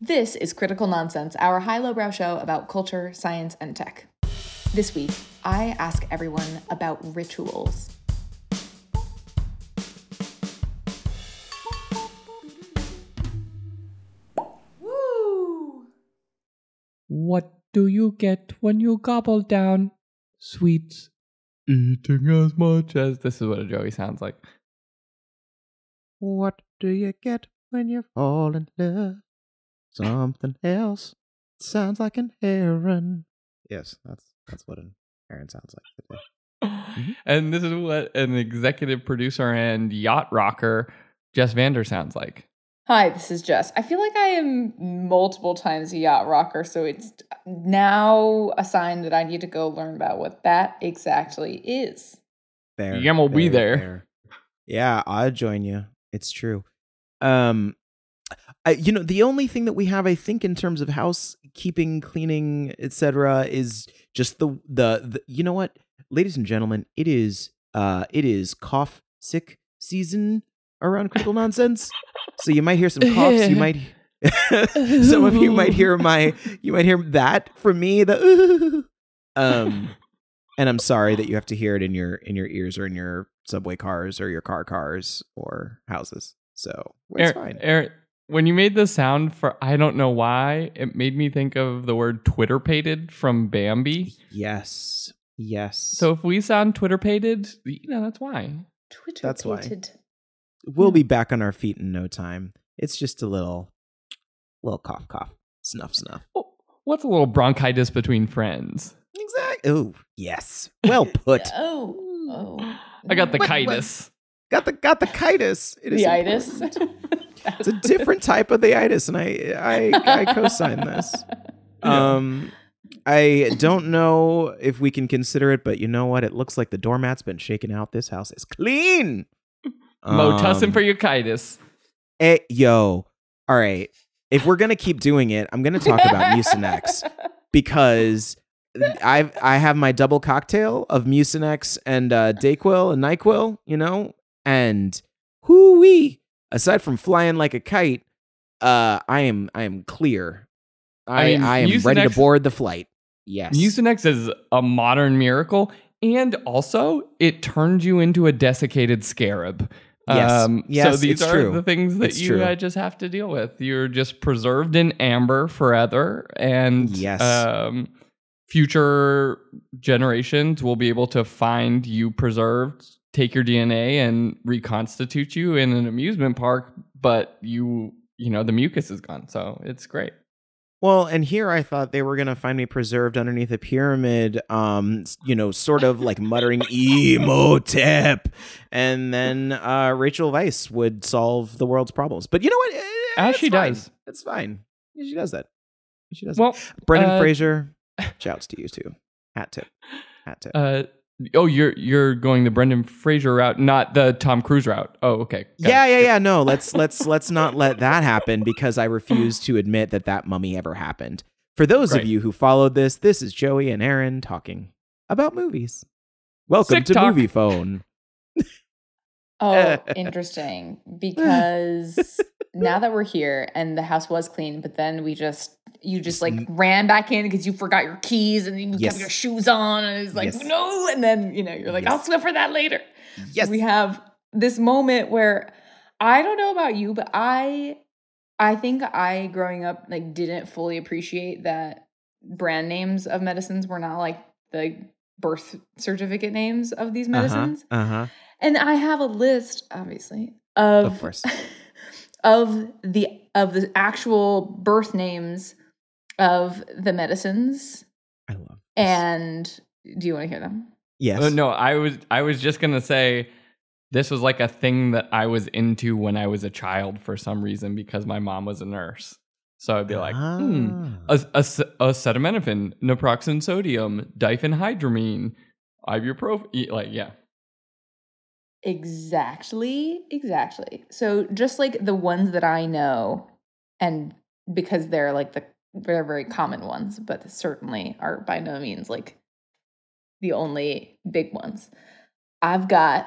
This is Critical Nonsense, our high lowbrow show about culture, science, and tech. This week, I ask everyone about rituals. Woo! What do you get when you gobble down sweets? Eating as much as this is what a Joey sounds like. What do you get when you fall in love? Something else. Sounds like an Aaron. Yes, that's that's what an Aaron sounds like. And this is what an executive producer and yacht rocker Jess Vander sounds like. Hi, this is Jess. I feel like I am multiple times a yacht rocker, so it's now a sign that I need to go learn about what that exactly is. There, Yeah, we'll be there. Yeah, I'll join you. It's true. Um, I, you know, the only thing that we have, I think, in terms of housekeeping, cleaning, etc., is just the, the the. You know what, ladies and gentlemen, it is uh, it is cough sick season around critical nonsense. So you might hear some coughs. You might. some of you might hear my. You might hear that from me. The um, and I'm sorry that you have to hear it in your in your ears or in your subway cars or your car cars or houses. So it's Aaron, fine. Aaron, when you made the sound for I don't know why, it made me think of the word twitterpated from Bambi. Yes. Yes. So if we sound twitterpated, you know that's why. Twitter That's why. pated. we'll be hmm. back on our feet in no time. It's just a little little cough cough. Snuff snuff. Oh, What's a little bronchitis between friends? Exactly. Oh, yes. Well put. Oh, oh. I got the What- what- chitis. got the got the chitis. It is the itis. It's a different type of the itis, and I I, I co-sign this. Um, I don't know if we can consider it, but you know what? It looks like the doormat's been shaken out. This house is clean. Mo tussin Um, for your chitis. eh, yo, all right. If we're gonna keep doing it, I'm gonna talk about Mucinex because I I have my double cocktail of Mucinex and uh, Dayquil and Nyquil, you know, and whoo wee. Aside from flying like a kite, uh, I am I am clear. I I mean, I am ready to board the flight. Yes. Mucinex is a modern miracle, and also it turned you into a desiccated scarab. Um, Yes. Yes, so these are true. the things that It's you uh, just have to deal with. You're just preserved in amber forever, and Yes. um, future generations will be able to find you preserved, take your DNA, and reconstitute you in an amusement park. But you, you know, the mucus is gone, so it's great. Well, and here I thought they were gonna find me preserved underneath a pyramid, um, you know, sort of like muttering "Imhotep," and then uh, Rachel Weisz would solve the world's problems. But you know what? Eh, As she fine. does. It's fine. She does that. She does. Well, that. Brendan uh, Fraser, shouts to you too. Hat tip. Hat tip. Uh, oh, you're you're going the Brendan Fraser route, not the Tom Cruise route. Oh, okay. Got yeah, it. yeah, yeah. No, let's let's let's not let that happen because I refuse to admit that that mummy ever happened. For those Great. of you who followed this, this is Joey and Aaron talking about movies. Welcome Sick to talk. Moviefone. Oh, interesting. Because now that we're here and the house was clean, but then we just you just like ran back in because you forgot your keys and you Yes. kept your shoes on and it's like Yes. no, and then you know you're like I'll Yes. slip for that later. Yes. we have this moment where I don't know about you, but I I think I growing up like didn't fully appreciate that brand names of medicines were not like the birth certificate names of these medicines. Uh huh. And I have a list, obviously, of Of course. of the of the actual birth names of the medicines. I love. this. And do you want to hear them? yes. Oh, no, I was I was just gonna say this was like a thing that I was into when I was a child for some reason because my mom was a nurse. So I'd be like, hmm, Ah. a, a, acetaminophen, naproxen sodium, diphenhydramine, ibuprofen. Like, yeah. Exactly, exactly. So just like the ones that I know, and because they're like the they're very common ones, but certainly are by no means like the only big ones. I've got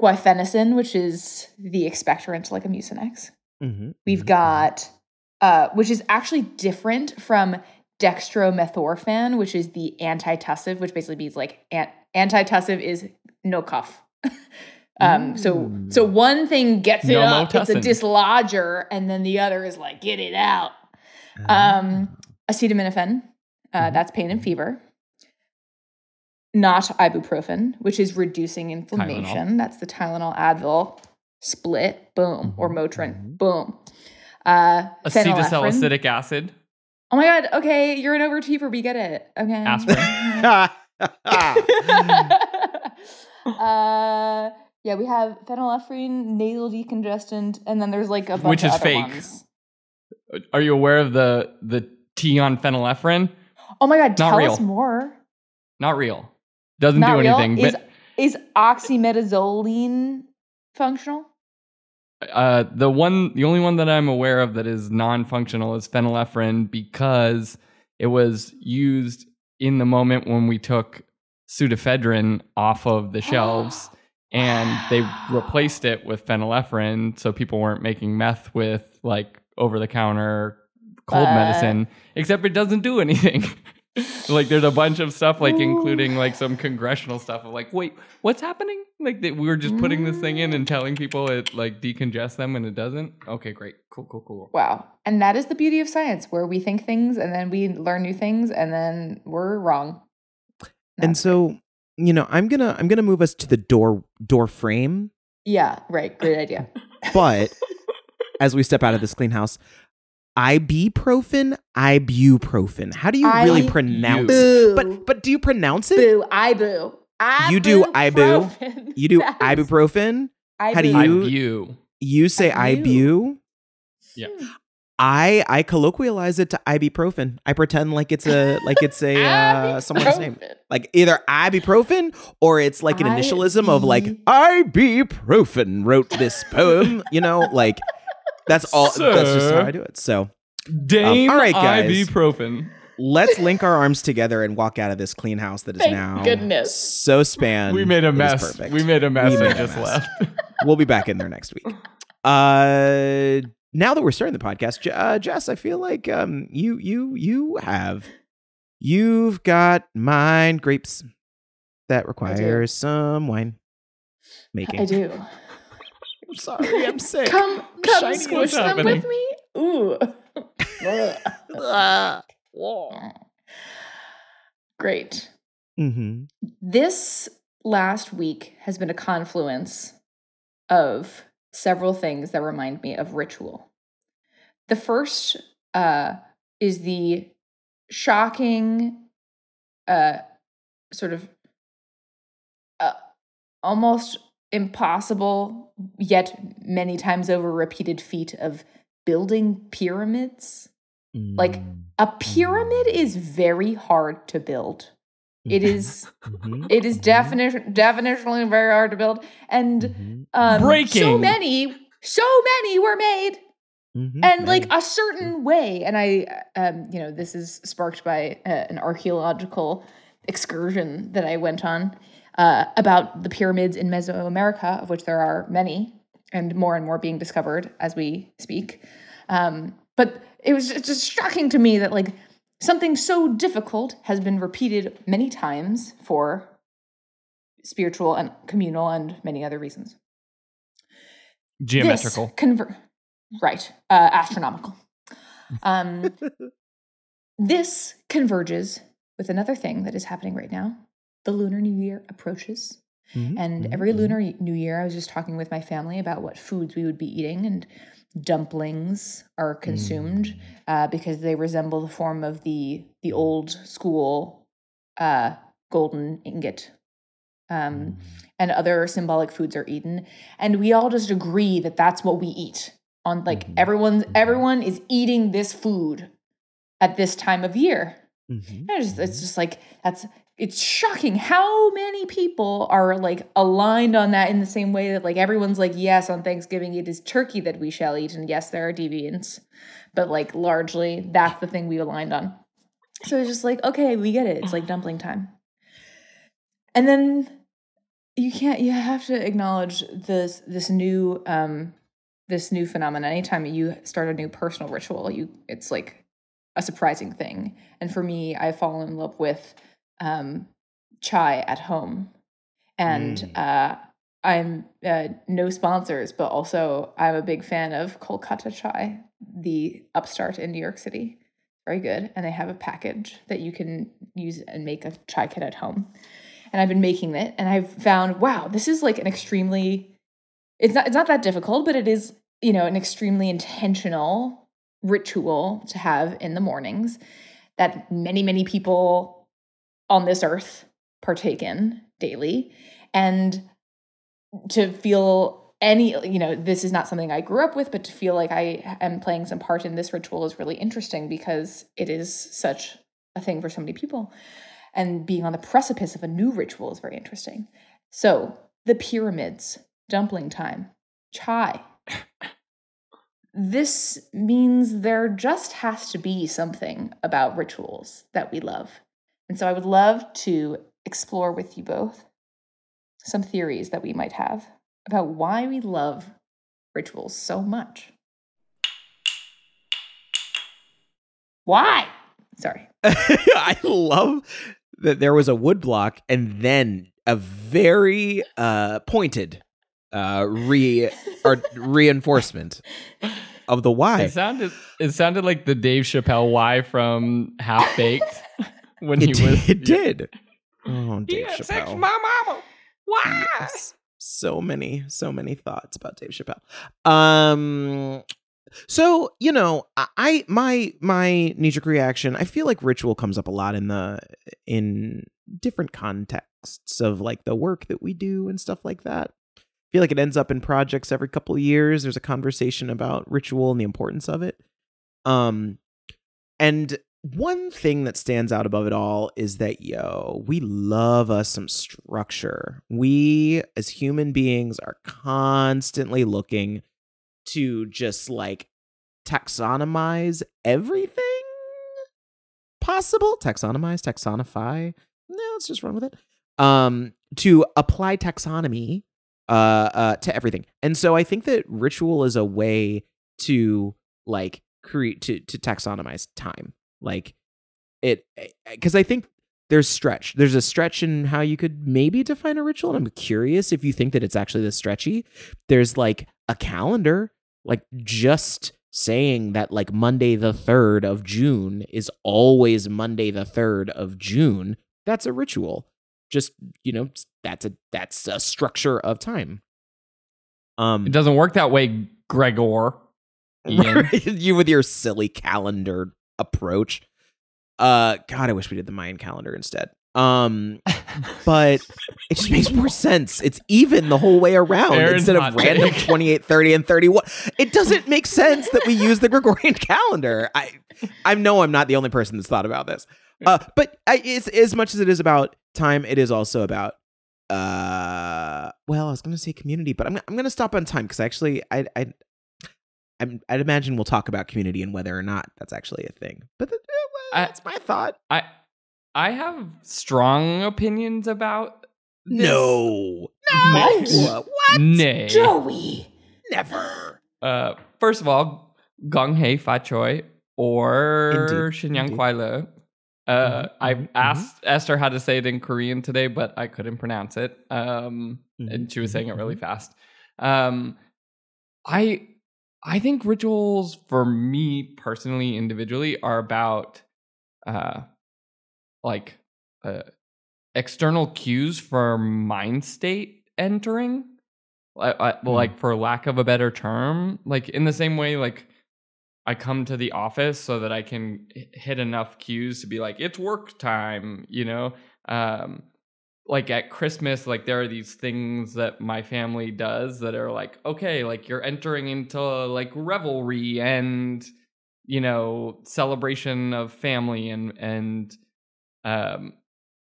guaifenesin, which is the expectorant like a mucinex. Mhm, We've mhm, got uh, which is actually different from dextromethorphan, which is the antitussive, which basically means like an- antitussive is no cough. um, so so one thing gets it No up, it's a dislodger, and then the other is like get it out. Um, acetaminophen, uh, Mhm. that's pain and fever. Not ibuprofen, which is reducing inflammation. That's the Tylenol Advil split, boom, or Mhm, Motrin, boom. Uh. Acetylsalicylic acid. Oh my god, okay, you're an overachiever, we get it. Okay. Aspirin. uh, yeah, we have phenylephrine, nasal decongestant, and then there's like a bunch Which of is other fake. ones. Are you aware of the the T on phenylephrine? Oh my god, Not tell real. us more. Not real. Doesn't Not do real. anything. Is but is oxymetazoline functional? uh, the one, the only one that I'm aware of that is non-functional is phenylephrine because it was used in the moment when we took pseudoephedrine off of the shelves and they replaced it with phenylephrine so people weren't making meth with like over-the-counter cold But- medicine except it doesn't do anything like there's a bunch of stuff like including like some congressional stuff of like wait what's happening like that we were just putting this thing in and telling people it like decongests them and it doesn't okay great cool cool cool Wow. And that is the beauty of science, where we think things and then we learn new things and then we're wrong. and That's so you know i'm gonna i'm gonna move us to the door door frame Yeah, right. Great idea. but as we step out of this clean house ibuprofen ibuprofen how do you really pronounce Boo. but but do you pronounce it boo. ibu. boo. I You do ibu. you do That's- ibuprofen I How do you- view you say Ibu. ibu Yeah. I i colloquialize it to ibuprofen i pretend like it's a like it's a uh, someone's name like either ibuprofen or it's like an initialism of like ibuprofen wrote this poem you know like that's all that's just how i do it so Dame all right, guys. ibuprofen let's link our arms together and walk out of this clean house that is Thank now goodness. so spanned we made a mess perfect. we made a mess We and made a just mess. left we'll be back in there next week uh now that we're starting the podcast Je- uh, jess i feel like um you you you have you've got mind grapes that requires some wine making I do. I'm sorry i'm sick Come, come Shiny, squish what's them happening? with me. Ooh. Great. mm-hmm. This last week has been a confluence of several things that remind me of ritual. The first uh, is the shocking, uh, sort of uh, almost impossible, yet many times over repeated feat of building pyramids. Like, A pyramid is very hard to build. It is Mhm. it is Mhm. definition definitionally very hard to build, and Mhm. um, so many, so many were made, Mhm. and like a certain way. And I, um, you know, this is sparked by uh, an archaeological excursion that I went on uh, about the pyramids in Mesoamerica, of which there are many, and more and more being discovered as we speak. Um, but it was just, shocking to me that like something so difficult has been repeated many times for spiritual and communal and many other reasons. geometrical conver- right, uh, astronomical. Um, this converges with another thing that is happening right now. The Lunar New Year approaches. Mhm. And Mhm. every Mhm. Lunar New Year, I was just talking with my family about what foods we would be eating, and dumplings are consumed Mm. uh, because they resemble the form of the the old school uh, golden ingot. Um, Mm. and other symbolic foods are eaten, and we all just agree that that's what we eat. On like Mhm. everyone's everyone is eating this food at this time of year. Mhm. It's just, it's just like that's it's shocking how many people are like aligned on that in the same way that like everyone's like yes on Thanksgiving it is turkey that we shall eat and yes there are deviants but like largely that's the thing we aligned on so it's just like okay we get it it's like dumpling time and then you can't you have to acknowledge this this new um this new phenomenon. Anytime you start a new personal ritual, you it's like a surprising thing. And for me, I fall in love with um, chai at home, and Mm. uh, I'm uh, no sponsors, but also I'm a big fan of Kolkata Chai, the upstart in New York City. Very good, and they have a package that you can use and make a chai kit at home. And I've been making it, and I've found wow, this is like an extremely it's not it's not that difficult, but it is you know an extremely intentional ritual to have in the mornings that many many people on this earth partake in daily. And to feel any you know this is not something i grew up with but to feel like i am playing some part in this ritual is really interesting because it is such a thing for so many people. And being on the precipice of a new ritual is very interesting. So the pyramids dumpling time chai. This means there just has to be something about rituals that we love. And so I would love to explore with you both some theories that we might have about why we love rituals so much. Why? Sorry. I love that there was a wood block and then a very uh pointed uh re or reinforcement of the why. It sounded it sounded like the Dave Chappelle why from Half Baked when It, he was did, it did. Oh, Dave Yeah, sex Chappelle. my mama. Why? Yes. So many, so many thoughts about Dave Chappelle. Um so, you know, I- I my my knee jerk reaction, I feel like ritual comes up a lot in the in different contexts of like the work that we do and stuff like that. I feel like it ends up in projects every couple of years. There's a conversation about ritual and the importance of it. Um and one thing that stands out above it all is that yo, we love us some structure. We as human beings are constantly looking to just like taxonomize everything possible. Taxonomize, taxonify. No, let's just run with it. Um, to apply taxonomy uh uh to everything. And so I think that ritual is a way to like create to to taxonomize time. Like it because I think there's stretch. There's a stretch in how you could maybe define a ritual. And I'm curious if you think that it's actually this stretchy. There's like a calendar, like just saying that like Monday the 3rd of June is always Monday the 3rd of June. That's a ritual. Just, you know, that's a that's a structure of time. Um It doesn't work that way, Gregor. You with your silly calendar approach. Uh god, I wish we did the Mayan calendar instead. Um but it just makes more sense. It's even the whole way around Aaron's instead of random take. 28, 30 and 31. It doesn't make sense that we use the Gregorian calendar. I I know I'm not the only person that's thought about this. Uh but I, it's as much as it is about time, it is also about uh well, I was going to say community, but I'm I'm going to stop on time cuz actually I I I'm, I'd imagine we'll talk about community and whether or not that's actually a thing. But th- eh, well, I- that's my thought. I I have strong opinions about this. No, What? no, what? Nay. Joey. Never. Uh, first of all, Gong Hei Fa Choi or Indeed, Shinyang indeed. Kwai Le. Uh, Mhm, I mhm, asked Esther how to say it in Korean today, but I couldn't pronounce it. Um, Mhm, and she was mhm, saying it really fast. Um, I I think rituals for me personally, individually, are about uh, like uh, external cues for mind state entering. I, I, Hmm. Like for lack of a better term, like in the same way, like I come to the office so that I can hit enough cues to be like, it's work time, you know? Um, like at Christmas, like there are these things that my family does that are like, okay, like you're entering into like revelry and, you know, celebration of family and, and, um,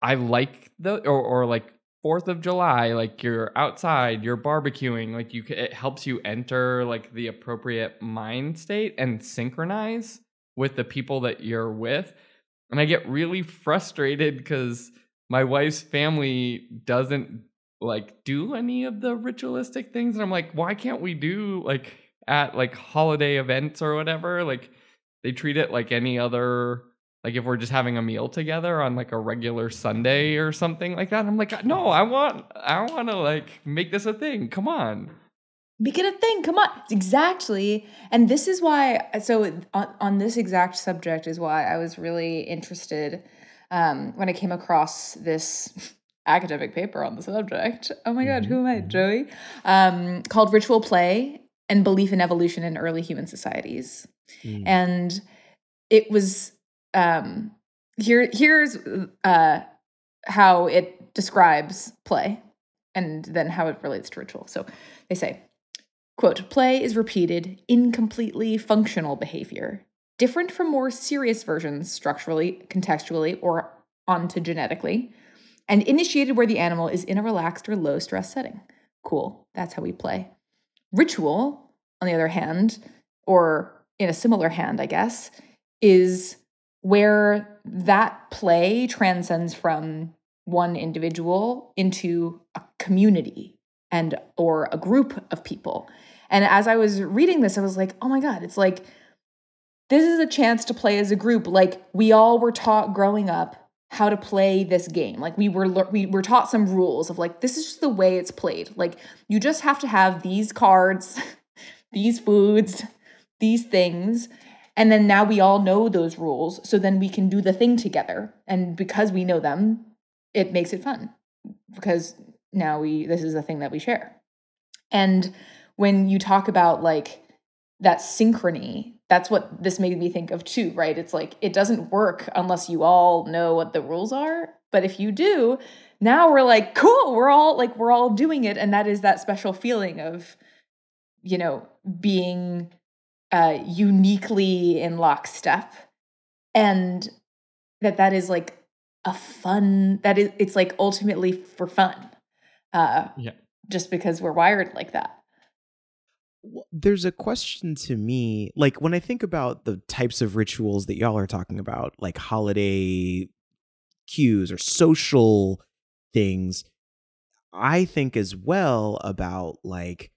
I like the, or, or like, Fourth of July, like you're outside, you're barbecuing, like you, it helps you enter like the appropriate mind state and synchronize with the people that you're with. And I get really frustrated because my wife's family doesn't like do any of the ritualistic things. And I'm like, why can't we do like at like holiday events or whatever. Like they treat it like any other like if we're just having a meal together on like a regular Sunday or something like that. I'm like, no, I want I want to like make this a thing. Come on. Make it a thing. Come on. Exactly. And this is why so on, on this exact subject is why I was really interested um, when I came across this academic paper on the subject. Oh my God, who am I, Joey? Um, called Ritual Play and Belief in Evolution in Early Human Societies. Mm. And it was um, here. Here's uh, how it describes play, and then how it relates to ritual. So they say, "quote Play is repeated, incompletely functional behavior, different from more serious versions structurally, contextually, or ontogenetically, and initiated where the animal is in a relaxed or low stress setting. Cool. That's how we play. Ritual, on the other hand, or in a similar hand, I guess, is where that play transcends from one individual into a community and or a group of people. And as I was reading this, I was like, oh my God, it's like this is a chance to play as a group. Like we all were taught growing up how to play this game. Like we were we were taught some rules of like this is just the way it's played. Like you just have to have these cards, these foods, these things. And then now we all know those rules. So then we can do the thing together. And because we know them, it makes it fun. Because now we this is a thing that we share. And when you talk about like that synchrony, that's what this made me think of too, right? It's like it doesn't work unless you all know what the rules are. But if you do, now we're like, cool, we're all like we're all doing it. And that is that special feeling of, you know, being uh uniquely in lockstep. And that that is like a fun that is it's like ultimately for fun. Uh Yeah. just because we're wired like that. There's a question to me like when i think about the types of rituals that y'all are talking about like holiday cues or social things i think as well about like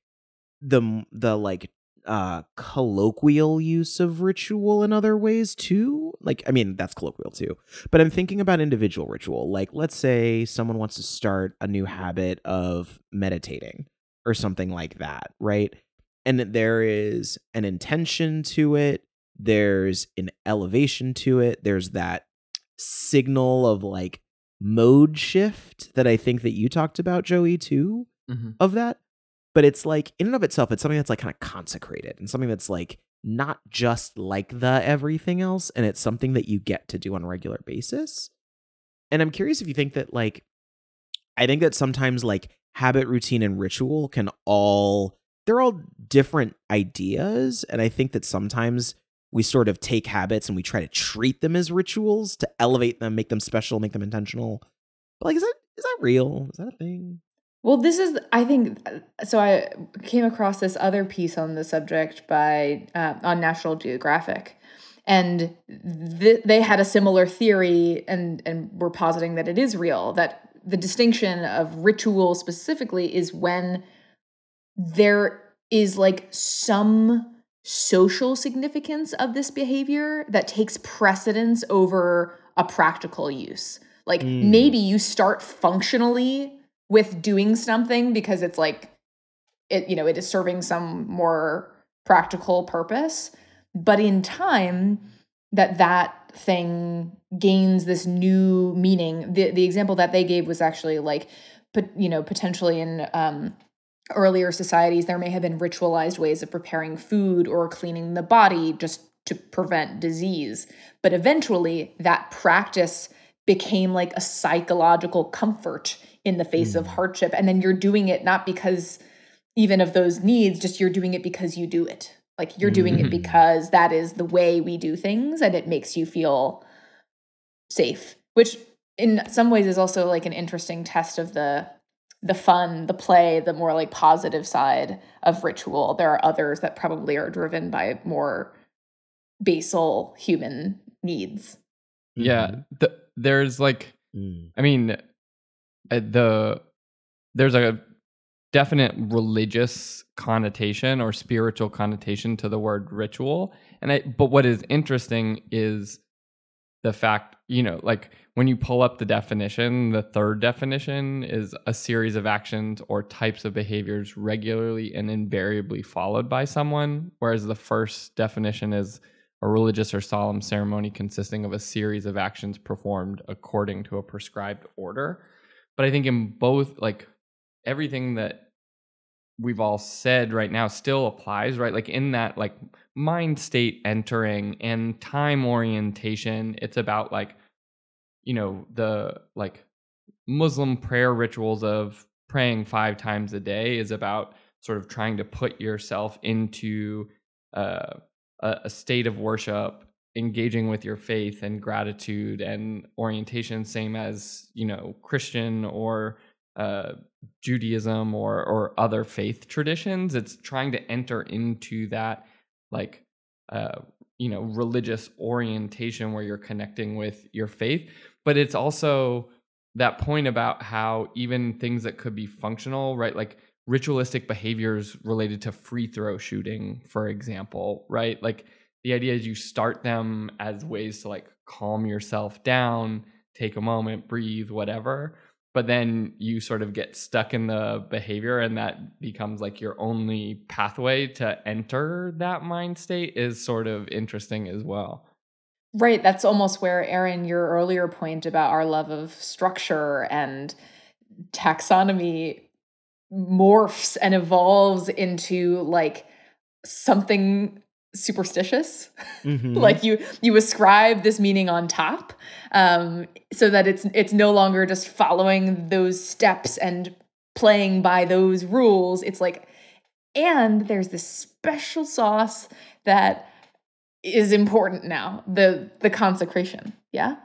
the the like uh colloquial use of ritual in other ways too. Like i mean that's colloquial too but i'm thinking about individual ritual. Like let's say someone wants to start a new habit of meditating or something like that right and there is an intention to it there's an elevation to it there's that signal of like mode shift that i think that you talked about joey too Mm-hmm. of that but it's like in and of itself it's something that's like kind of consecrated and something that's like not just like the everything else and it's something that you get to do on a regular basis and i'm curious if you think that like i think that sometimes like habit routine and ritual can all they're all different ideas and i think that sometimes we sort of take habits and we try to treat them as rituals to elevate them make them special make them intentional but like is that is that real is that a thing Well, this is, I think, uh, so I came across this other piece on the subject by uh, on National Geographic, and th- they had a similar theory, and and were positing that it is real. That the distinction of ritual specifically is when there is like some social significance of this behavior that takes precedence over a practical use. Like Mm. maybe you start functionally with doing something because it's like it you know it is serving some more practical purpose but in time that that thing gains this new meaning the the example that they gave was actually like but you know potentially in um earlier societies there may have been ritualized ways of preparing food or cleaning the body just to prevent disease but eventually that practice became like a psychological comfort in the face of Mm. hardship and then you're doing it not because even of those needs just you're doing it because you do it like you're doing it Mhm. because that is the way we do things and it makes you feel safe which in some ways is also like an interesting test of the the fun the play the more like positive side of ritual there are others that probably are driven by more basal human needs Yeah. The, there's like Mhm. I mean, uh, the there's a definite religious connotation or spiritual connotation to the word ritual. And I, but what is interesting is the fact, you know, like when you pull up the definition, the third definition is a series of actions or types of behaviors regularly and invariably followed by someone, whereas the first definition is a religious or solemn ceremony consisting of a series of actions performed according to a prescribed order. But I think in both, like everything that we've all said right now still applies, right? Like in that like mind state entering and time orientation, it's about like, you know, the like Muslim prayer rituals of praying five times a day is about sort of trying to put yourself into uh, a, a state of worship engaging with your faith and gratitude and orientation same as you know christian or uh, Judaism or or other faith traditions. It's trying to enter into that like uh, you know religious orientation where you're connecting with your faith, but it's also that point about how even things that could be functional, right? Like ritualistic behaviors related to free throw shooting, for example, right? Like the idea is you start them as ways to like calm yourself down, take a moment, breathe, whatever but then you sort of get stuck in the behavior and that becomes like your only pathway to enter that mind state is sort of interesting as well. Right that's almost where aaron your earlier point about our love of structure and taxonomy morphs and evolves into like something superstitious. Mm-hmm. like you you ascribe this meaning on top um so that it's it's no longer just following those steps and playing by those rules. It's like and there's this special sauce that is important now the the consecration. Yeah?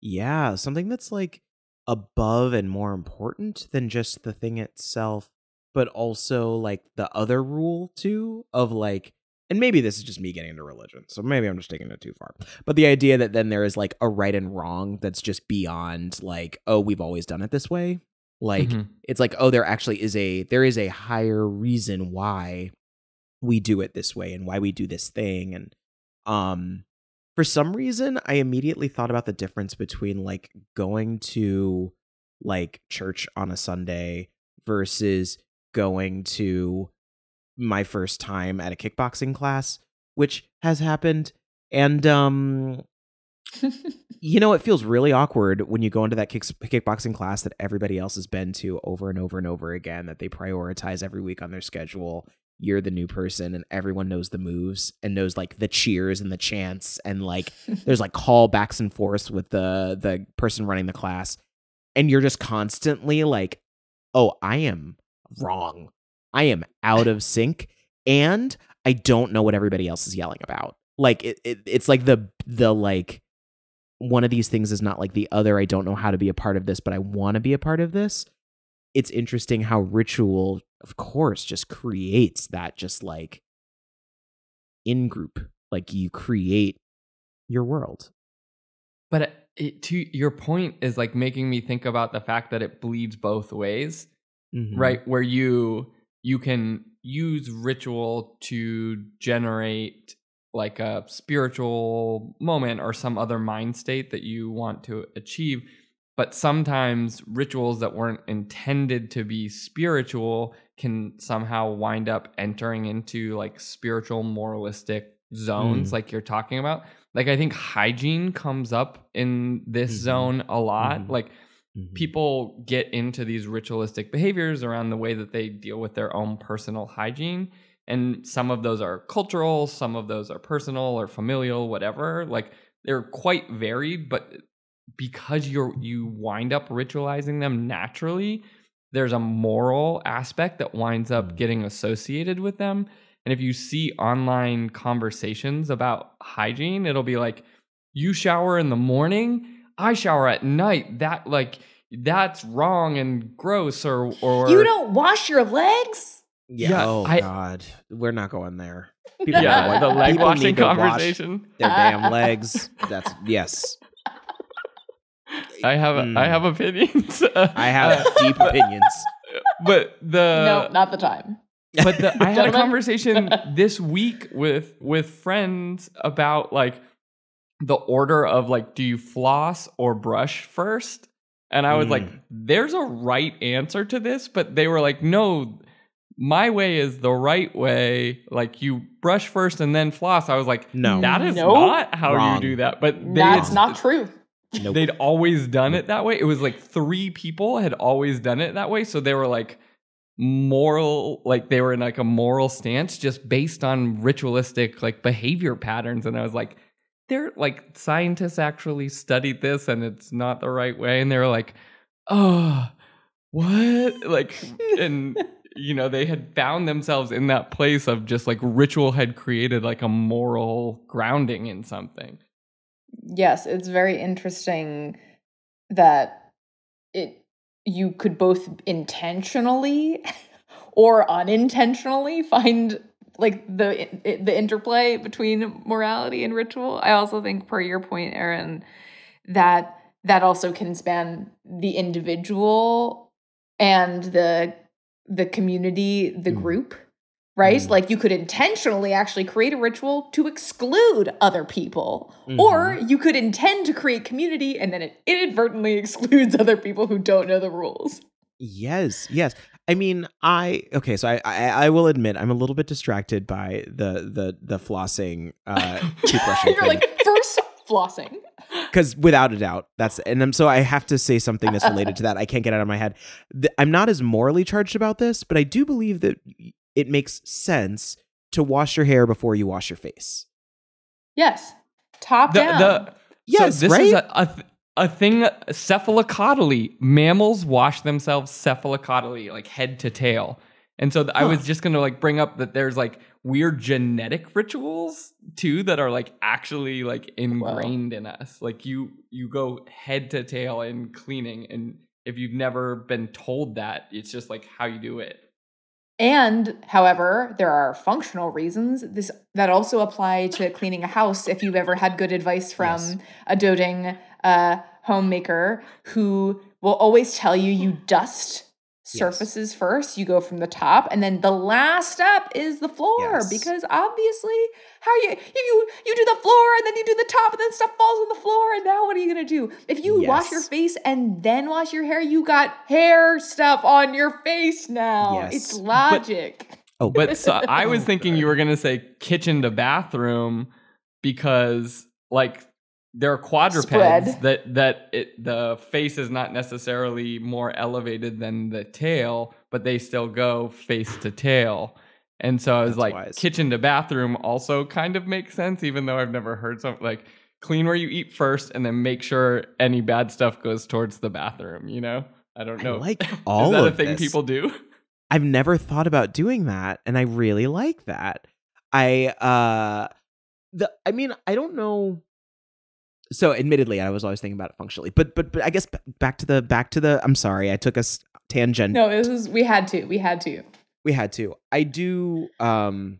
Yeah something that's like above and more important than just the thing itself but also like the other rule too of like and maybe this is just me getting into religion, so maybe I'm just taking it too far. But the idea that then there is like a right and wrong that's just beyond like, oh, we've always done it this way. Like mm-hmm. it's like, oh, there actually is a there is a higher reason why we do it this way and why we do this thing. And um for some reason I immediately thought about the difference between like going to like church on a Sunday versus going to my first time at a kickboxing class, which has happened. And um you know, it feels really awkward when you go into that kick- kickboxing class that everybody else has been to over and over and over again that they prioritize every week on their schedule. You're the new person and everyone knows the moves and knows like the cheers and the chants and like there's like callbacks and forth with the the person running the class and you're just constantly like, "Oh, I am wrong. I am out of sync and I don't know what everybody else is yelling about. Like it, it, it's like the the like one of these things is not like the other. I don't know how to be a part of this, but I want to be a part of this. It's interesting how ritual, of course, just creates that just like in group. Like you create your world. But it, to your point is like making me think about the fact that it bleeds both ways, mm-hmm. right? Where you you can use ritual to generate like a spiritual moment or some other mind state that you want to achieve. But sometimes rituals that weren't intended to be spiritual can somehow wind up entering into like spiritual moralistic zones, mm. like you're talking about. Like, I think hygiene comes up in this mm-hmm. zone a lot. Mm-hmm. Like, Mm-hmm. People get into these ritualistic behaviors around the way that they deal with their own personal hygiene. And some of those are cultural, some of those are personal or familial, whatever. Like they're quite varied, but because you're you wind up ritualizing them naturally, there's a moral aspect that winds up mm-hmm. getting associated with them. And if you see online conversations about hygiene, it'll be like, you shower in the morning I shower at night. That like that's wrong and gross or or You don't wash your legs? Yeah. yeah oh I, God. We're not going there. People yeah, the leg washing conversation. Their damn legs. That's yes. I have mm. I have opinions. I have deep opinions. but the no, not the time. but the, I had a conversation this week with with friends about like the order of like do you floss or brush first? And I was like, Mm. there's a right answer to this, but they were like, no, my way is the right way. Like you brush first and then floss. I was like, No. that is No. not how Wrong. you do that. But they That's had- not true. Nope. they'd always done it that way. It was like three people had always done it that way. So they were like moral, like they were in like a moral stance just based on ritualistic like behavior patterns. And I was like, they're like scientists actually studied this and it's not the right way. And they were like, oh, what? Like, and you know, they had found themselves in that place of just like ritual had created like a moral grounding in something. yes, it's very interesting that it you could both intentionally or unintentionally find like the the interplay between morality and ritual. I also think per your point Aaron that that also can span the individual and the the community, the Mm. group, right? Mm. Like you could intentionally actually create a ritual to exclude other people Mhm. or you could intend to create community and then it inadvertently excludes other people who don't know the rules. Yes, yes. I mean, I okay. So I, I, I will admit, I'm a little bit distracted by the the the flossing, uh, toothbrushing You're like, first flossing. because without a doubt, that's and I'm, so I have to say something that's related to that. I can't get out of my head. Th- I'm not as morally charged about this, but I do believe that it makes sense to wash your hair before you wash your face. Yes. Top the, down. the Yes, so this right? is a, a, th- a thing cephalocaudally mammals wash themselves cephalocaudally like head to tail. And so th- i was just gonna like bring up that there's like weird genetic rituals too that are like actually like ingrained in us. Like you you go head to tail in cleaning and if you've never been told that it's just like how you do it. And however, there are functional reasons this that also apply to cleaning a house. If you've ever had good advice from Yes. a doting uh, homemaker who will always tell you you dust surfaces first, you go from the top, and then the last step is the floor Yes. because obviously, how you you you do the floor and then you do the top and then stuff falls on the floor and now what are you gonna do? If you wash your face and then wash your hair, you got hair stuff on your face now. Yes. It's logic. Oh, But so I was thinking you were gonna say kitchen to bathroom because like there are quadrupeds Spread. that that it, the face is not necessarily more elevated than the tail, but they still go face to tail. And so I was That's like, wise. kitchen to bathroom also kind of makes sense, even though I've never heard something like clean where you eat first, and then make sure any bad stuff goes towards the bathroom. You know, I don't I know. like is all that of a thing this. people do? I've never thought about doing that, and I really like that. I uh the I mean, I don't know. So, admittedly, I was always thinking about it functionally, but but but I guess back to the back to the. I'm sorry, I took us tangent. No, this is we had to. We had to. we had to. I do. Um,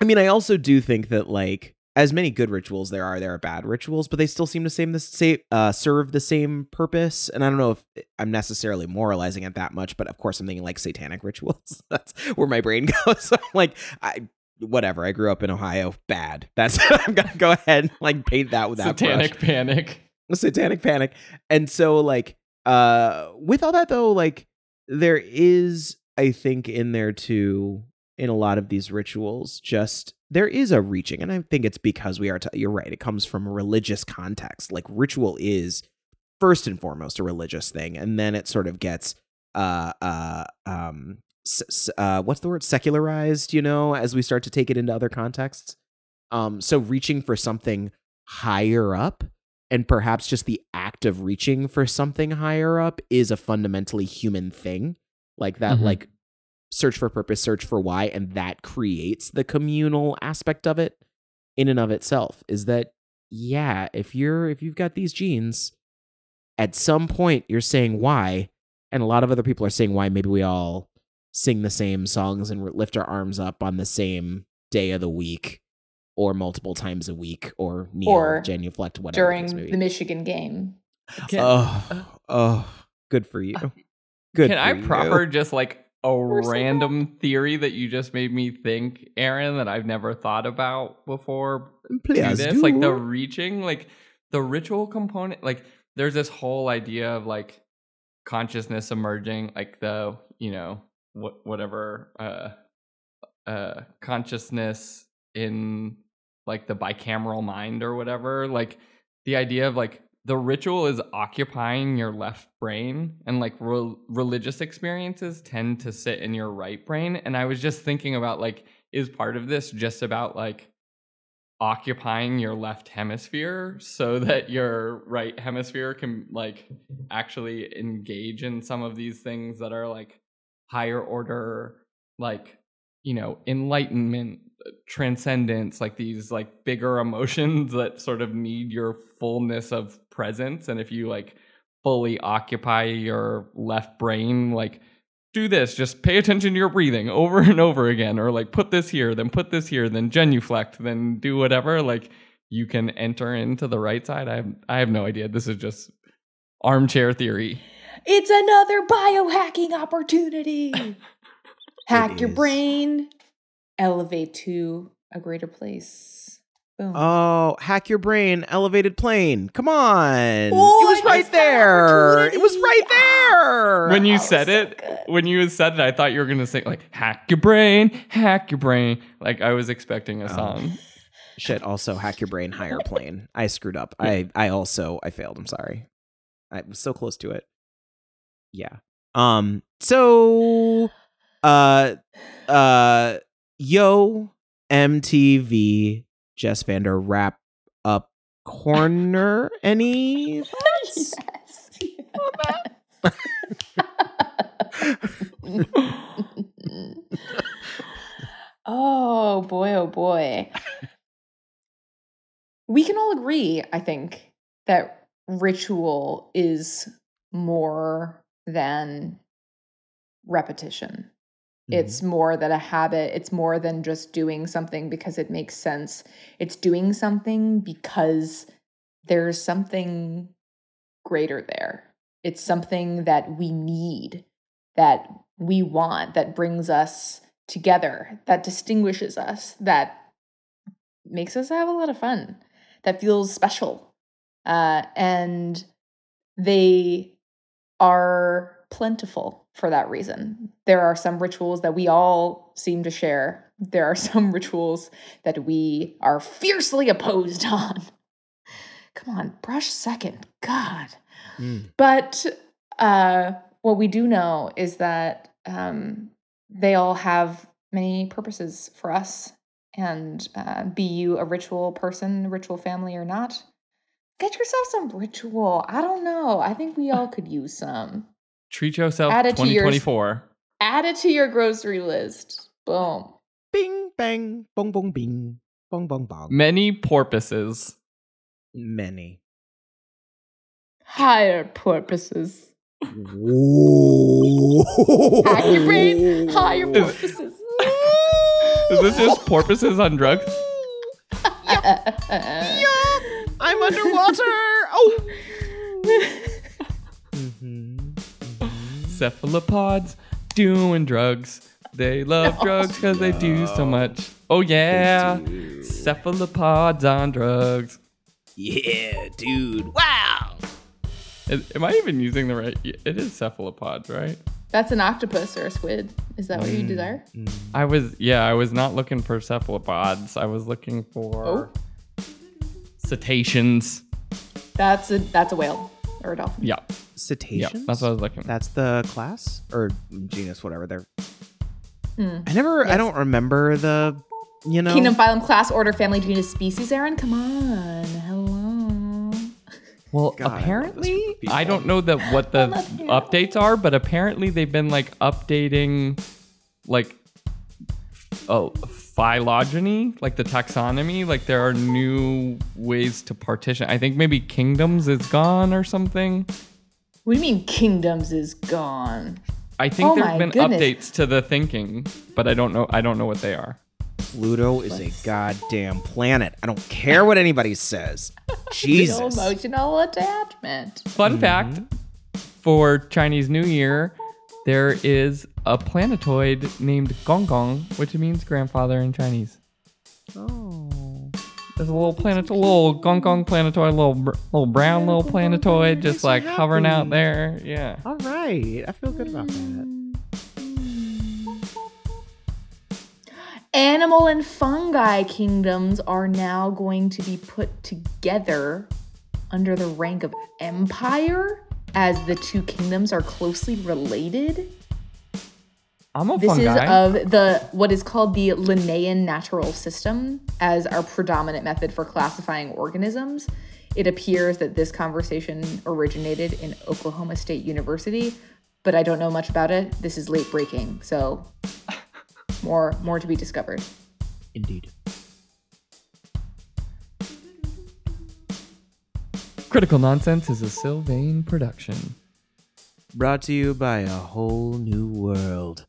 I mean, I also do think that like as many good rituals there are, there are bad rituals, but they still seem to same the same uh, serve the same purpose. And I don't know if I'm necessarily moralizing it that much, but of course I'm thinking like satanic rituals. That's where my brain goes. So I'm like, I whatever. I grew up in Ohio. Bad. That's I'm gonna go ahead and like paint that with that brush Satanic panic. satanic panic and so like uh with all that though like there is i think in there too in a lot of these rituals just there is a reaching and i think it's because we are t- you're right it comes from a religious context like ritual is first and foremost a religious thing and then it sort of gets uh uh um uh what's the word? Secularized you know as we start to take it into other contexts? Um so reaching for something higher up and perhaps just the act of reaching for something higher up is a fundamentally human thing. Like that Mhm. like search for purpose search for why and that creates the communal aspect of it in and of itself is that yeah if you're if you've got these genes at some point you're saying why and a lot of other people are saying why maybe we all sing the same songs and lift our arms up on the same day of the week or multiple times a week or kneel Or genuflect whatever during case may the Michigan game. Can, oh, oh, good for you. Good. can for I you. just like a so random theory that you just made me think, Aaron, that I've never thought about before. Please this, like the reaching, like the ritual component. Like there's this whole idea of like consciousness emerging, like the you know what whatever uh uh consciousness in like the bicameral mind or whatever. Like the idea of like the ritual is occupying your left brain and like re- religious experiences tend to sit in your right brain and i was just thinking about like is part of this just about like occupying your left hemisphere so that your right hemisphere can like actually engage in some of these things that are like higher order like you know enlightenment transcendence like these like bigger emotions that sort of need your fullness of presence. And if you like fully occupy your left brain like do this just pay attention to your breathing over and over again or like put this here then put this here then genuflect then do whatever like you can enter into the right side. I have, I have no idea. This is just armchair theory It's another biohacking opportunity. Hack your is. brain, elevate to a greater place. Boom. Oh, hack your brain, elevated plane. Come on. Oh, it was I right there. It was right opportunity. there. when you that said so it good. when you said it i thought you were gonna say like hack your brain hack your brain like i was expecting a Oh. song Shit, also hack your brain, higher plane. I screwed up. I I also I failed. I'm sorry. I was so close to it. Yeah. Um so uh uh yo MTV Jess Vander wrap up corner any thoughts? yes. oh boy, oh boy. We can all agree, I think, that ritual is more than repetition. It's more than a habit. It's more than just doing something because it makes sense. It's doing something because there's something greater there. It's something that we need, that we want, that brings us together, that distinguishes us, that makes us have a lot of fun, that feels special. Uh, and they are plentiful for that reason. There are some rituals that we all seem to share. There are some rituals that we are fiercely opposed on. Come on, brush second. God. Mm. But uh, what we do know is that um, they all have many purposes for us. And uh, be you a ritual person, ritual family or not, get yourself some ritual. I don't know. I think we all could use some. treat yourself Add it to yours. 2024 Add it to your grocery list. Boom. Bing bang bong bong bing bong bong bong. many porpoises Many. Higher purposes. Whoa. Hack your brain. Higher purposes. is this just porpoises on drugs I'm underwater. Oh. Mhm. cephalopods doing drugs they love No. drugs because they do so much oh yeah cephalopods on drugs Yeah, dude. Wow. Am i even using the right it is cephalopods right That's an octopus or a squid. Is that what you Mm, desire? mm. i was yeah i was not looking for cephalopods i was looking for cetaceans That's a that's a whale or a dolphin. yeah Cetaceans. yeah that's what i was looking That's the class or genus, whatever. They're. Hmm. I never. I don't remember the. You know. Kingdom, phylum, class, order, family, genus, species. Aaron, come on. Hello. Well, God, I love this apparently, group of people. I don't know that what the updates are, but apparently they've been like updating, like, oh, phylogeny, like the taxonomy. Like there are new ways to partition. I think maybe kingdoms is gone or something. What do you mean kingdoms is gone? I think Oh there's my been goodness. updates to the thinking, but I don't know. I don't know what they are. Pluto is a goddamn planet. I don't care what anybody says. No Jesus. emotional attachment. Fun fact mm-hmm. for Chinese New Year, there is a planetoid named Gonggong, which means grandfather in Chinese. Oh. There's a little planet, a little Gonggong planetoid, little little brown little Gong Gong, planetoid, just me like hovering out there. Yeah. All right. I feel good about that. Animal and fungi kingdoms are now going to be put together under the rank of empire as the two kingdoms are closely related. I'm a This fun is guy. of the what is called the Linnaean natural system as our predominant method for classifying organisms. It appears that this conversation originated in Oklahoma State University, but I don't know much about it. This is late breaking, so more more to be discovered. Indeed. Critical Nonsense is a Sylvain production. Brought to you by a whole new world.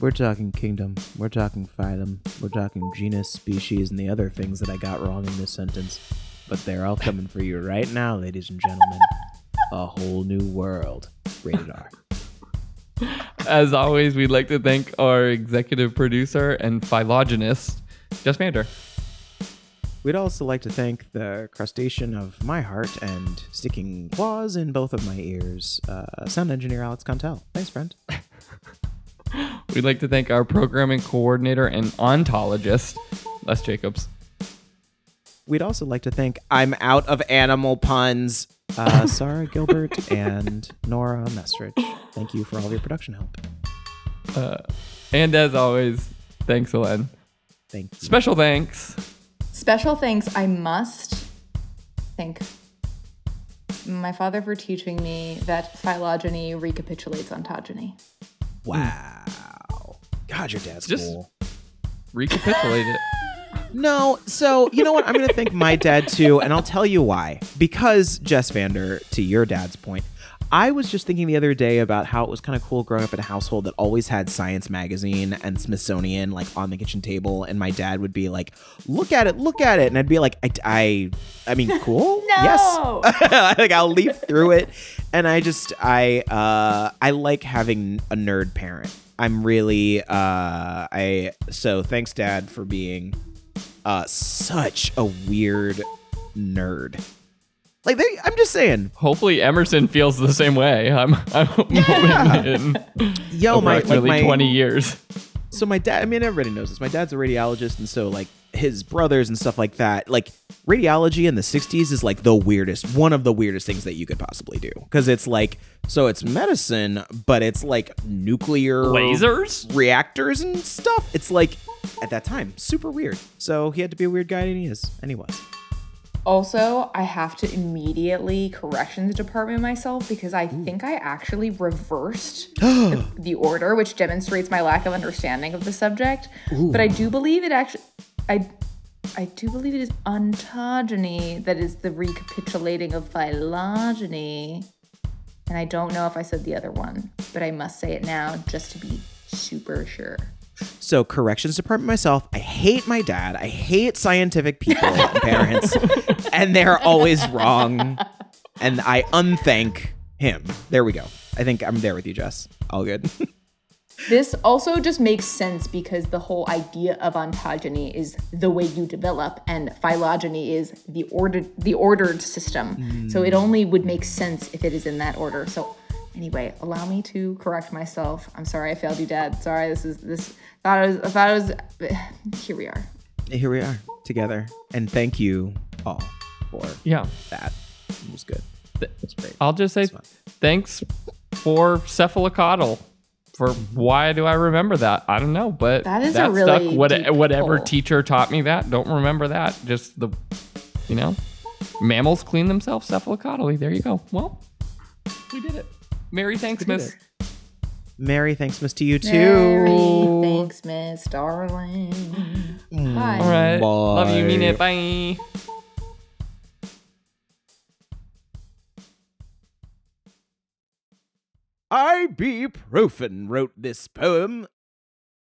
We're talking kingdom, we're talking phylum, we're talking genus, species, and the other things that I got wrong in this sentence. But they're all coming for you right now, ladies and gentlemen. A whole new world. Rated R. As always, we'd like to thank our executive producer and phylogenist, Jess Mander. We'd also like to thank the crustacean of my heart and sticking claws in both of my ears, uh, sound engineer Alex Contel. Thanks, friend. We'd like to thank our programming coordinator and ontologist, Les Jacobs. We'd also like to thank I'm out of animal puns, uh, Sarah Gilbert and Nora Mestridge. Thank you for all of your production help. Uh, and as always, thanks, Elen. Thank you. Special thanks. Special thanks, I must thank my father for teaching me that phylogeny recapitulates ontogeny. Mm. Wow. God, your dad's Just- cool. Recapitulate it. No, so you know what? I'm going to thank my dad too, and I'll tell you why. Because, Jess Vander, to your dad's point, I was just thinking the other day about how it was kind of cool growing up in a household that always had Science Magazine and Smithsonian like on the kitchen table, and my dad would be like, "Look at it, look at it," and I'd be like, "I, I, I mean, cool, yes." like I'll leaf through it, and I just, I, uh, I like having a nerd parent. I'm really, uh, I. So thanks, Dad, for being uh, such a weird nerd. Like they, I'm just saying, Hopefully, Emerson feels the same way. I'm, I'm Yeah. hoping in yo, my, like my 20 years. so my dad. I mean, everybody knows this. My dad's a radiologist, and so like his brothers and stuff like that. Like radiology in the '60s is like the weirdest, one of the weirdest things that you could possibly do because it's like, so it's medicine, but it's like nuclear Lasers? reactors and stuff. It's like at that time super weird. So he had to be a weird guy, and he is, and he was. Also, I have to immediately corrections department myself because I think I actually reversed the, the order, which demonstrates my lack of understanding of the subject. But I do believe it actually, I, I do believe it is ontogeny that is the recapitulating of phylogeny. And I don't know if I said the other one, but I must say it now just to be super sure. So corrections department myself. I hate my dad. I hate scientific people and parents, and they're always wrong. And I unthank him. There we go. I think I'm there with you, Jess. All good. This also just makes sense because the whole idea of ontogeny is the way you develop, and phylogeny is the ordered the ordered system. So it mm. only would make sense if it is in that order. So anyway, allow me to correct myself. I'm sorry I failed you, Dad. Sorry, this is this thought it was I thought it was here we are. Here we are together, and thank you all for Yeah. that. It was good. It's great. I'll just say thanks for cephalocaudal. For why do I remember that? I don't know, but That is a really stuck. What, deep whatever pull. teacher taught me that, don't remember that. Just the, you know, mammals clean themselves cephalocaudally. There you go. Well, we did it. Merry thanks, We did Miss. Merry Thanksmas to you too. Merry thanks, Miss Darling. Mm. Bye. All right. Love you. Mean Bye. it. Bye. Ibuprofen wrote this poem